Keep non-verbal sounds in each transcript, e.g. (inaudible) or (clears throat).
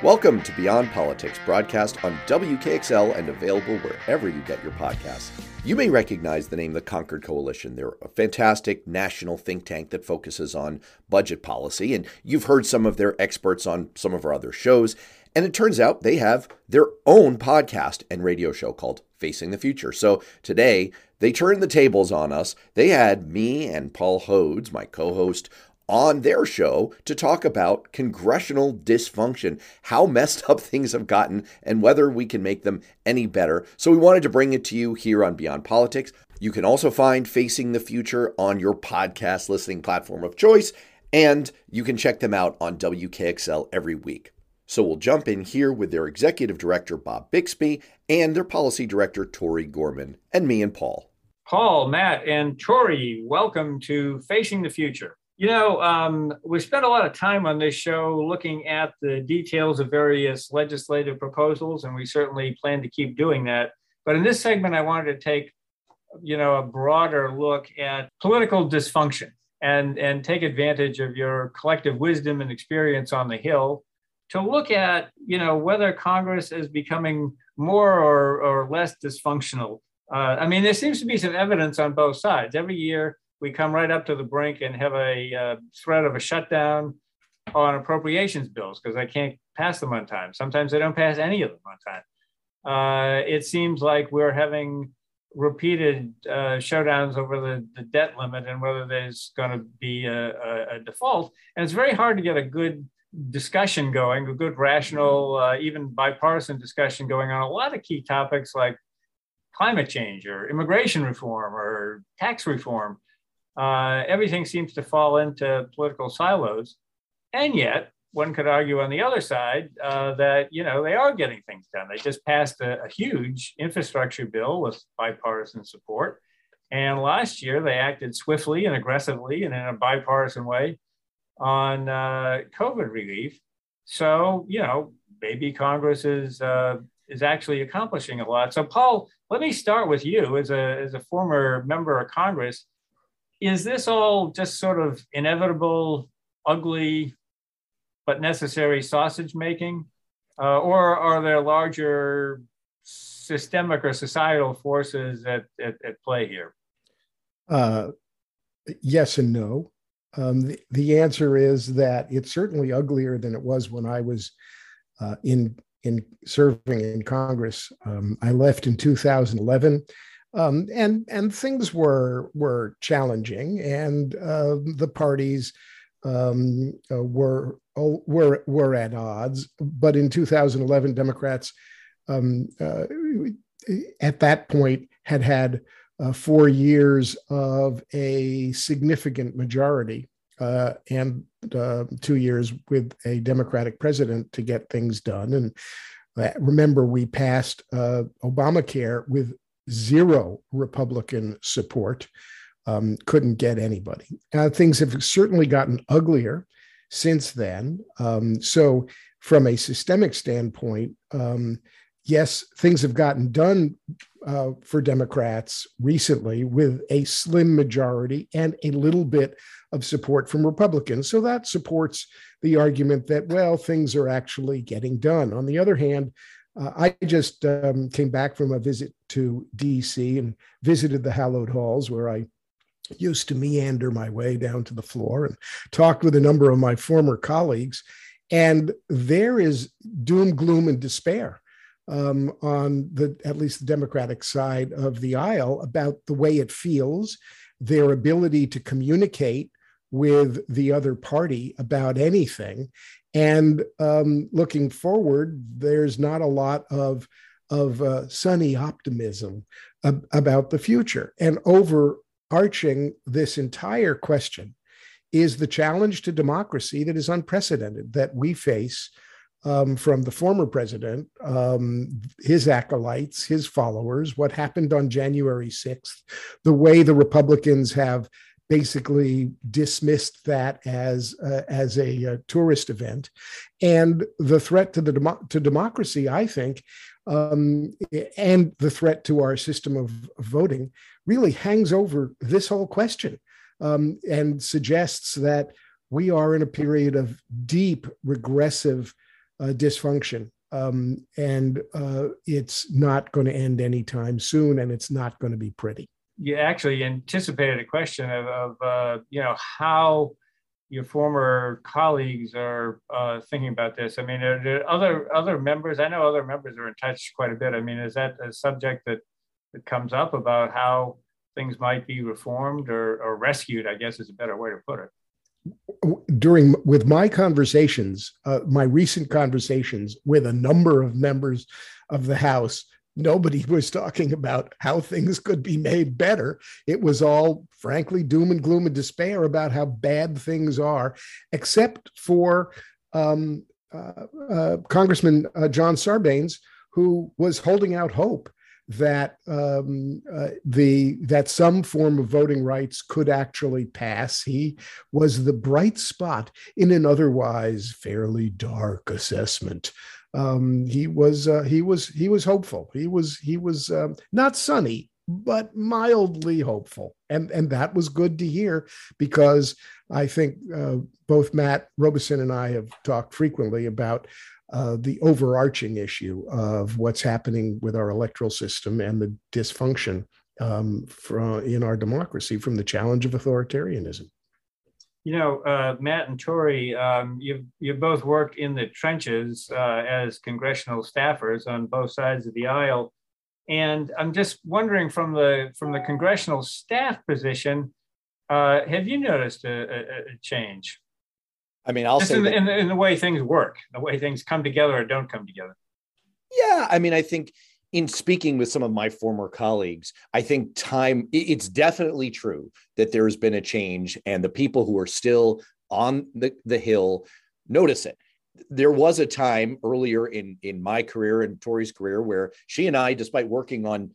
Welcome to Beyond Politics, broadcast on WKXL and available wherever you get your podcasts. You may recognize the name the Concord Coalition. They're a fantastic national think tank that focuses on budget policy, and you've heard some of their experts on some of our other shows. And it turns out they have their own podcast and radio show called Facing the Future. So today, they turned the tables on us. They had me and Paul Hodes, my co host, on their show to talk about congressional dysfunction, how messed up (laughs) things have gotten, and whether we can make them any better. So we wanted to bring it to you here on Beyond Politics. You can also find Facing the Future on your podcast listening platform of choice, and you can check them out on WKXL every week. So we'll jump in here with their executive director, Bob Bixby, and their policy director, Tori Gorman, and me and Paul. Paul, Matt, and Tori, welcome to Facing the Future. You know, um, we spent a lot of time on this show looking at the details of various legislative proposals, and we certainly plan to keep doing that. But in this segment, I wanted to take, you know, a broader look at political dysfunction and, and take advantage of your collective wisdom and experience on the Hill to look at, you know, whether Congress is becoming more or, or less dysfunctional. Uh, I mean, there seems to be some evidence on both sides. Every year, we come right up to the brink and have a uh, threat of a shutdown on appropriations bills because I can't pass them on time. Sometimes I don't pass any of them on time. Uh, it seems like we're having repeated uh, showdowns over the, the debt limit and whether there's going to be a, a, a, default. And it's very hard to get a good discussion going, a good, rational, uh, even bipartisan discussion going on a lot of key topics like climate change or immigration reform or tax reform uh, everything seems to fall into political silos. And yet, one could argue on the other side uh, that you know they are getting things done. They just passed a, a, huge infrastructure bill with bipartisan support, and last year they acted swiftly and aggressively and in a bipartisan way on uh, COVID relief. So you know maybe Congress is uh, is actually accomplishing a lot. So Paul, let me start with you as a as a former member of Congress is this all just sort of inevitable, ugly, but necessary sausage making? Uh, or are there larger systemic or societal forces at, at, at play here? Uh, yes and no. Um, the, the, answer is that it's certainly uglier than it was when I was uh, in in serving in Congress. Um, I left in 2011 um, and and things were were challenging, and uh, the parties um, uh, were were were at odds. But in 2011, Democrats um, uh, at that point had had uh, four years of a significant majority uh, and uh, two years with a Democratic president to get things done. And remember, we passed Obamacare with zero Republican support, um, couldn't get anybody. Uh, things have certainly gotten uglier since then. Um, so, from a systemic standpoint, um, yes, things have gotten done uh, for Democrats recently with a slim majority and a little bit of support from Republicans. So that supports the argument that, well, things are actually getting done. On the other hand, uh, I just um, came back from a visit to DC and visited the hallowed halls where I used to meander my way down to the floor and talked with a number of my former colleagues. And there is doom, gloom, and despair um, on the at least the Democratic side of the aisle about the way it feels, their ability to communicate with the other party about anything, and um, looking forward, there's not a lot of of uh, sunny optimism ab- about the future. And overarching this entire question is the challenge to democracy that is unprecedented that we face um, from the former president, um, his acolytes, his followers, what happened on January 6th, the way the Republicans have basically dismissed that as uh, as a, uh, tourist event, and the threat to the demo- to democracy, I think, um, and the threat to our system of voting really hangs over this whole question um, and suggests that we are in a period of deep regressive uh, dysfunction. Um, and uh, it's not going to end anytime soon, and it's not going to be pretty. You actually anticipated a question of, of uh, you know, how your former colleagues are uh, thinking about this. I mean, are there other other members? I know other members are in touch quite a bit. I mean, is that a subject that that comes up about how things might be reformed or, or rescued? I guess is a better way to put it during with my conversations, uh, my recent conversations with a number of members of the House, nobody was talking about how things could be made better. It was all, frankly, doom and gloom and despair about how bad things are, except for um, uh, uh, Congressman uh, John Sarbanes, who was holding out hope that um, uh, the that some form of voting rights could actually pass. He was the bright spot in an otherwise fairly dark assessment. Um, he was uh, he was he was hopeful. He was he was um, not sunny, but mildly hopeful, and and that was good to hear because I think uh, both Matt Robison and I have talked frequently about uh, the overarching issue of what's happening with our electoral system and the dysfunction um, from, in our democracy from the challenge of authoritarianism. You know, uh, Matt and Tori, um, you've, you've both worked in the trenches uh, as congressional staffers on both sides of the aisle. And I'm just wondering from the, from the congressional staff position, uh, have you noticed a, a, a change? I mean, I'll Just say in the, in, the, in the way things work, the way things come together or don't come together. yeah. I mean, I think in speaking with some of my former colleagues, I think time. It's definitely true that there has been a change, and the people who are still on the the hill notice it. There was a time earlier in in my career and Tori's career where she and I, despite working on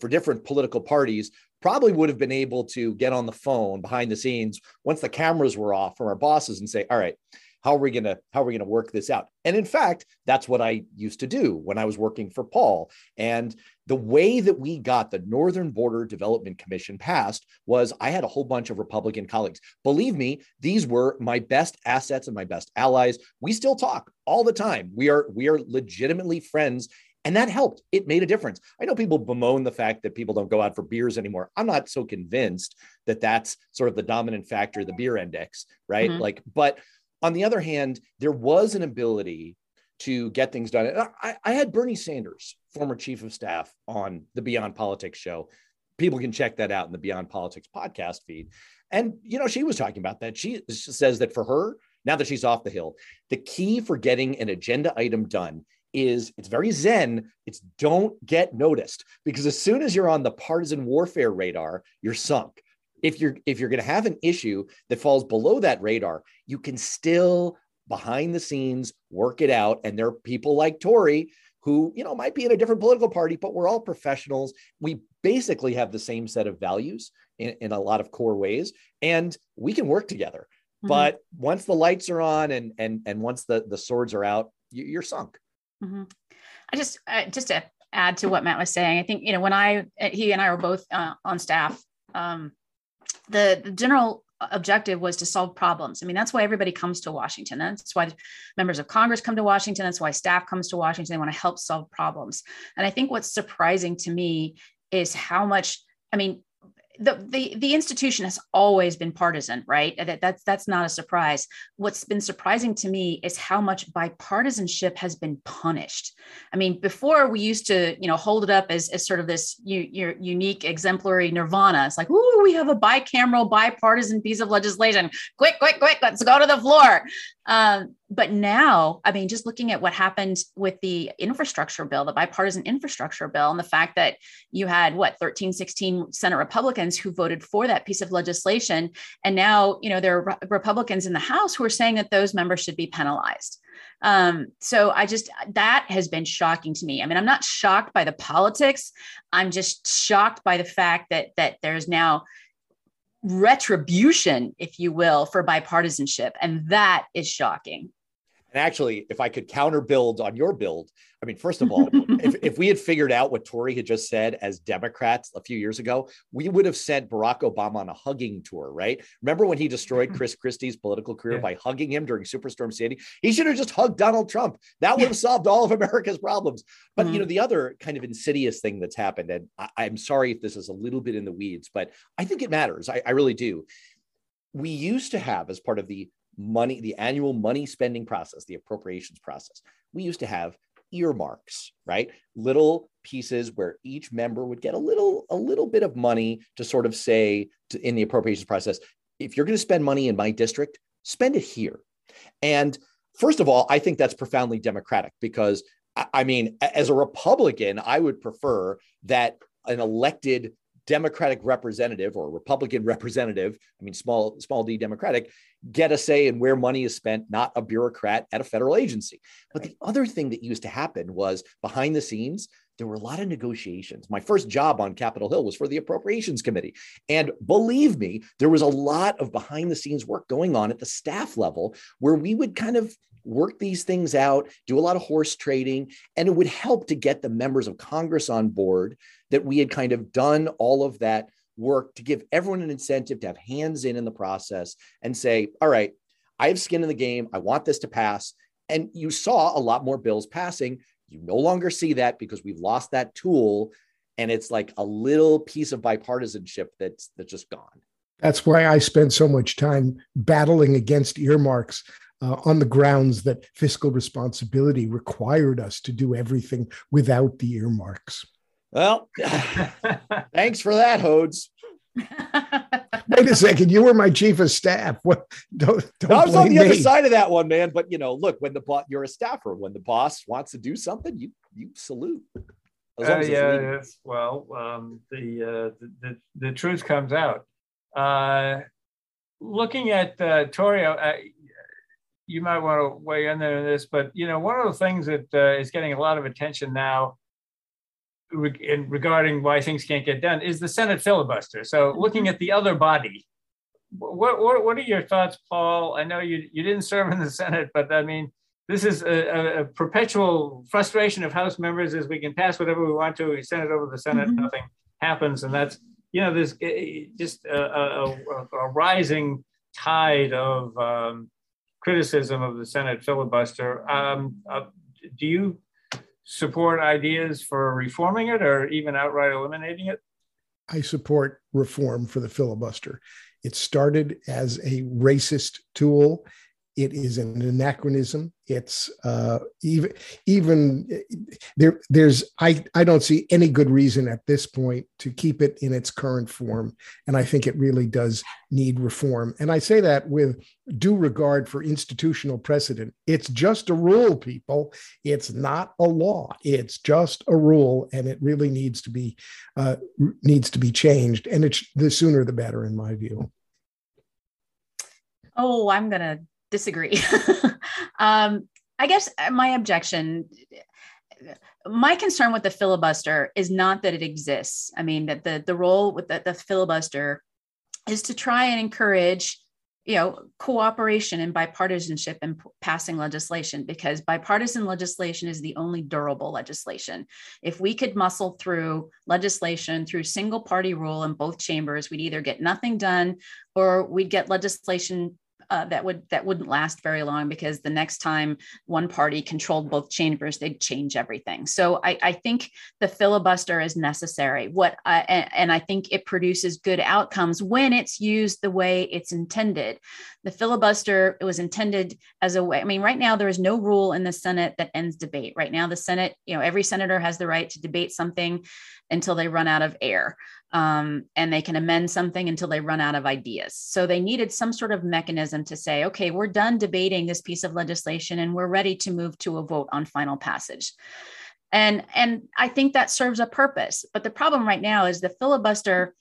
for different political parties, probably would have been able to get on the phone behind the scenes once the cameras were off from our bosses and say, all right, how are we going to how are we going to work this out and in fact that's what i used to do when i was working for paul and the way that we got the northern border development commission passed was i had a whole bunch of republican colleagues believe me these were my best assets and my best allies we still talk all the time we are we are legitimately friends and that helped. It made a difference. I know people bemoan the fact that people don't go out for beers anymore. I'm not so convinced that that's sort of the dominant factor, the beer index, right? Mm-hmm. Like, but on the other hand, there was an ability to get things done. I, I, had Bernie Sanders, former chief of staff, on the Beyond Politics show. People can check that out in the Beyond Politics podcast feed. And, you know, she was talking about that. She says that for her, now that she's off the hill, the key for getting an agenda item done is it's very zen it's don't get noticed because as soon as you're on the partisan warfare radar you're sunk if you're if you're going to have an issue that falls below that radar you can still behind the scenes work it out and there are people like tori who you know might be in a different political party but we're all professionals we basically have the same set of values in, in a lot of core ways and we can work together mm-hmm. but once the lights are on and and and once the the swords are out you're sunk Mm-hmm. I just uh, just to add to what Matt was saying, I think you know when I he and I were both uh, on staff, um, the, the general objective was to solve problems. I mean, that's why everybody comes to Washington. That's why members of Congress come to Washington. That's why staff comes to Washington. They want to help solve problems. And I think what's surprising to me is how much. I mean, the, the the institution has always been partisan, right? That, that's that's not a surprise. What's been surprising to me is how much bipartisanship has been punished. I mean, before we used to, you know, hold it up as, as sort of this u- unique exemplary nirvana. It's like, ooh, we have a bicameral, bipartisan piece of legislation. Quick, quick, quick, let's go to the floor. Um, but now, I mean, just looking at what happened with the infrastructure bill, the bipartisan infrastructure bill, and the fact that you had what 13, 16 Senate Republicans who voted for that piece of legislation. And now, you know, there are Republicans in the House who are saying that those members should be penalized. Um, so I just that has been shocking to me. I mean, I'm not shocked by the politics. I'm just shocked by the fact that that there's now retribution, if you will, for bipartisanship. And that is shocking. And actually, if I could counter build on your build, I mean, first of all, (laughs) if, if we had figured out what Tori had just said as Democrats a few years ago, we would have sent Barack Obama on a hugging tour, right? Remember when he destroyed Chris Christie's political career yeah. by hugging him during Superstorm Sandy? He should have just hugged Donald Trump. That would have solved all of America's problems. But mm-hmm. you know, the other kind of insidious thing that's happened, and I, am sorry if this is a little bit in the weeds, but I think it matters. I, I really do. We used to have, as part of the money, the annual money spending process, the appropriations process, we used to have earmarks, right? Little pieces where each member would get a little, a little bit of money to sort of say to, in the appropriations process, if you're going to spend money in my district, spend it here. And first of all, I think that's profoundly democratic because I mean, as a Republican, I would prefer that an elected Democratic representative or Republican representative, I mean, small, small d Democratic, get a say in where money is spent, not a bureaucrat at a federal agency. But the other thing that used to happen was behind the scenes, there were a lot of negotiations. My first job on Capitol Hill was for the Appropriations Committee. And believe me, there was a lot of behind the scenes work going on at the staff level where we would kind of work these things out, do a lot of horse trading, and it would help to get the members of Congress on board that we had kind of done all of that work to give everyone an incentive to have hands in in the process and say, all right, I have skin in the game. I want this to pass. And you saw a lot more bills passing. You no longer see that because we've lost that tool. And it's like a little piece of bipartisanship that's that's just gone. That's why I spent so much time battling against earmarks uh, on the grounds that fiscal responsibility required us to do everything without the earmarks. Well, (laughs) thanks for that, Hodes. (laughs) Wait a second, you were my chief of staff. What? Don't, don't I was on the me. other side of that one, man. But you know, look, when the boss, you're a staffer. When the boss wants to do something, you you salute. Uh, yeah, well, um, the, uh, the, the the truth comes out. Uh, looking at uh, Torio, uh, you might want to weigh in on this, but you know, one of the things that uh, is getting a lot of attention now in regarding why things can't get done is the Senate filibuster. So mm-hmm. looking at the other body, what, what, what are your thoughts, Paul? I know you, you didn't serve in the Senate, but I mean, this is a, a perpetual frustration of House members is we can pass whatever we want to, we send it over to the Senate, mm-hmm. nothing happens. And that's, you know, there's eh, just a, a, a rising tide of um, criticism of the Senate filibuster. Um, uh, do you support ideas for reforming it or even outright eliminating it? I support reform for the filibuster. It started as a racist tool. It is an anachronism. It's uh, even even there. There's I I don't see any good reason at this point to keep it in its current form, and I think it really does need reform. And I say that with due regard for institutional precedent. It's just a rule, people. It's not a law. It's just a rule, and it really needs to be uh, needs to be changed. And it's the sooner the better, in my view. Oh, I'm gonna disagree. (laughs) um, I guess my objection, my concern with the filibuster is not that it exists. I mean, that the, the role with the, the filibuster is to try and encourage you know cooperation and bipartisanship in passing legislation because bipartisan legislation is the only durable legislation if we could muscle through legislation through single party rule in both chambers we'd either get nothing done or we'd get legislation uh, that would that wouldn't last very long because the next time one party controlled both chambers, they'd change everything. So I, I think the filibuster is necessary. What I, and, I think it produces good outcomes when it's used the way it's intended. The filibuster it was intended as a way. I mean, right now there is no rule in the Senate that ends debate. Right now, the Senate, you know, every senator has the right to debate something until they run out of air um, and they can amend something until they run out of ideas. So they needed some sort of mechanism to say, okay, we're done debating this piece of legislation and we're ready to move to a vote on final passage. And, and I think that serves a purpose. But the problem right now is the filibuster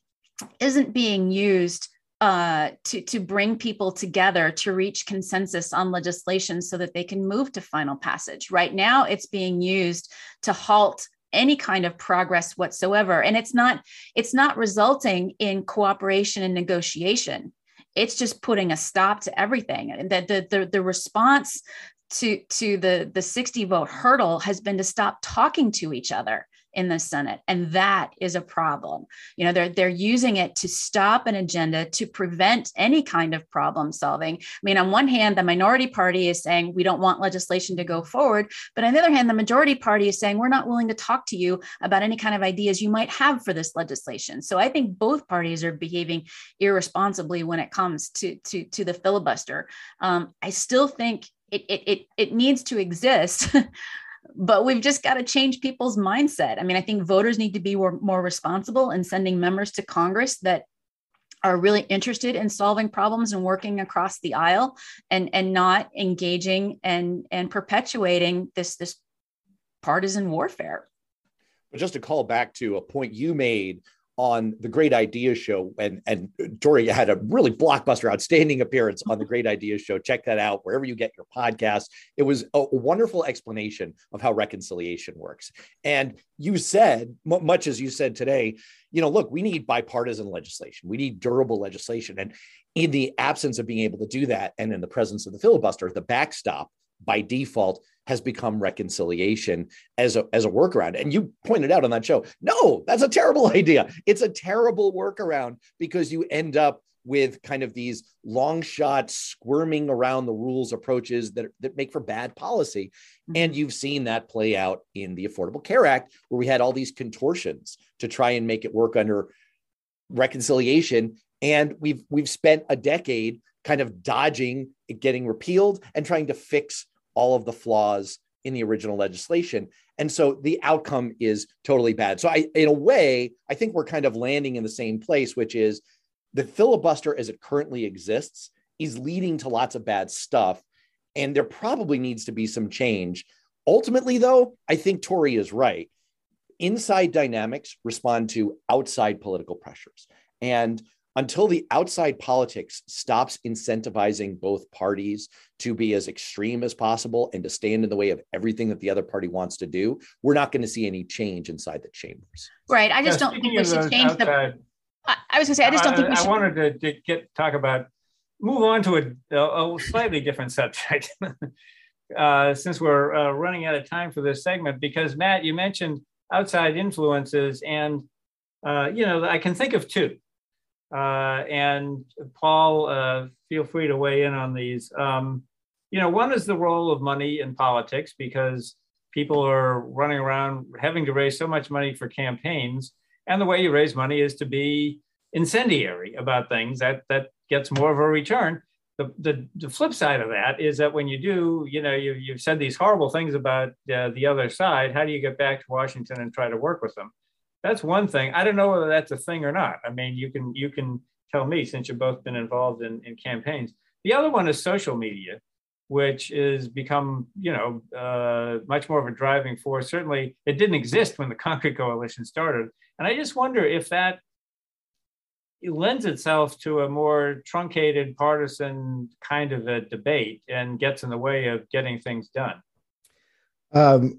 isn't being used uh, to, to bring people together to reach consensus on legislation so that they can move to final passage. Right now, it's being used to halt any kind of progress whatsoever. And it's not it's not resulting in cooperation and negotiation. It's just putting a stop to everything. And that the, the the response to to the the 60 vote hurdle has been to stop talking to each other in the Senate. And that is a problem. You know, they're they're using it to stop an agenda to prevent any kind of problem solving. I mean, on one hand, the minority party is saying we don't want legislation to go forward, but on the other hand, the majority party is saying we're not willing to talk to you about any kind of ideas you might have for this legislation. So I think both parties are behaving irresponsibly when it comes to to to the filibuster. Um, I still think it, it, it, it needs to exist (laughs) but we've just got to change people's mindset. I mean, I think voters need to be more, more responsible in sending members to Congress that are really interested in solving problems and working across the aisle and and not engaging and and perpetuating this this partisan warfare. But just to call back to a point you made on the Great Ideas Show, and and Tori had a really blockbuster, outstanding appearance on the Great Ideas Show. Check that out wherever you get your podcast. It was a wonderful explanation of how reconciliation works. And you said, much as you said today, you know, look, we need bipartisan legislation. We need durable legislation, and in the absence of being able to do that, and in the presence of the filibuster, the backstop by default has become reconciliation as a, as a workaround. And you pointed out on that show, no, that's a terrible (laughs) idea. It's a terrible workaround because you end up with kind of these long shot squirming around the rules approaches that, that make for bad policy. Mm-hmm. And you've seen that play out in the Affordable Care Act, where we had all these contortions to try and make it work under reconciliation. And we've we've spent a decade kind of dodging it getting repealed and trying to fix all of the flaws in the original legislation. And so the outcome is totally bad. So I in a way, I think we're kind of landing in the same place, which is the filibuster as it currently exists is leading to lots of bad stuff. And there probably needs to be some change. Ultimately, though, I think Tori is right. Inside dynamics respond to outside political pressures. And until the outside politics stops incentivizing both parties to be as extreme as possible and to stand in the way of everything that the other party wants to do, we're not going to see any change inside the chambers. Right. I just yeah, don't think we should change outside, the. I, I was going to say, I just don't think we should. I wanted to, to get talk about move on to a, a slightly different subject. (laughs) uh, since we're uh, running out of time for this segment, because Matt, you mentioned outside influences, and uh, you know, I can think of two. Uh, and Paul, uh, feel free to weigh in on these. Um, you know, one is the role of money in politics because people are running around having to raise so much money for campaigns, and the way you raise money is to be incendiary about things that that gets more of a return. The, the, the flip side of that is that when you do, you know, you, you've said these horrible things about uh, the other side. How do you get back to Washington and try to work with them? That's one thing. I don't know whether that's a thing or not. I mean, you can you can tell me since you've both been involved in, in campaigns. The other one is social media, which has become you know uh, much more of a driving force. Certainly, it didn't exist when the (laughs) Concord Coalition started, and I just wonder if that lends itself to a more truncated partisan kind of a debate and gets in the way of getting things done. Um,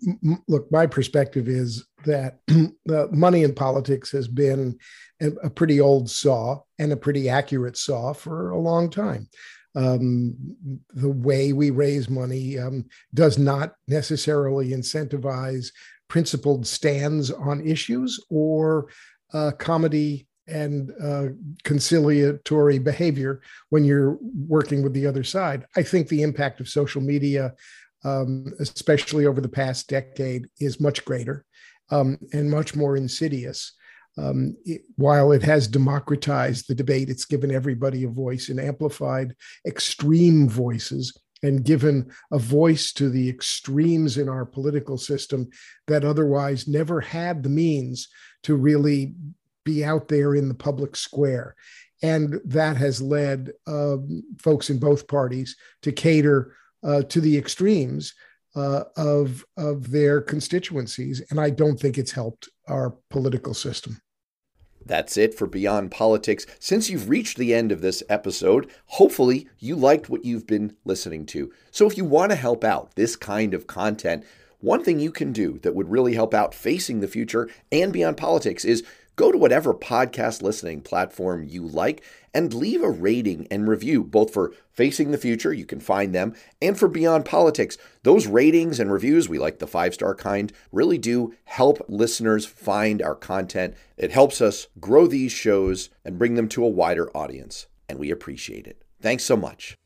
look, my perspective is that (clears throat) money in politics has been a, a, pretty old saw and a pretty accurate saw for a long time. Um, the way we raise money um, does not necessarily incentivize principled stands on issues or uh, comity and uh, conciliatory behavior when you're working with the other side. I think the impact of social media um, especially over the past decade, is much greater um, and much more insidious. Um, it, while it has democratized the debate, it's given everybody a voice and amplified extreme voices and given a voice to the extremes in our political system that otherwise never had the means to really be out there in the public square. And that has led um, folks in both parties to cater uh, to the extremes uh, of of their constituencies, and I don't think it's helped our political system. That's it for Beyond Politics. Since you've reached the end of this episode, hopefully you liked what you've been listening to. So if you want to help out this kind of content, one thing you can do that would really help out facing the future and beyond politics is go to whatever podcast listening platform you like and leave a rating and review, both for Facing the Future, you can find them, and for Beyond Politics. Those ratings and reviews, we like the five star kind, really do help listeners find our content. It helps us grow these shows and bring them to a wider audience, and we appreciate it. Thanks so much.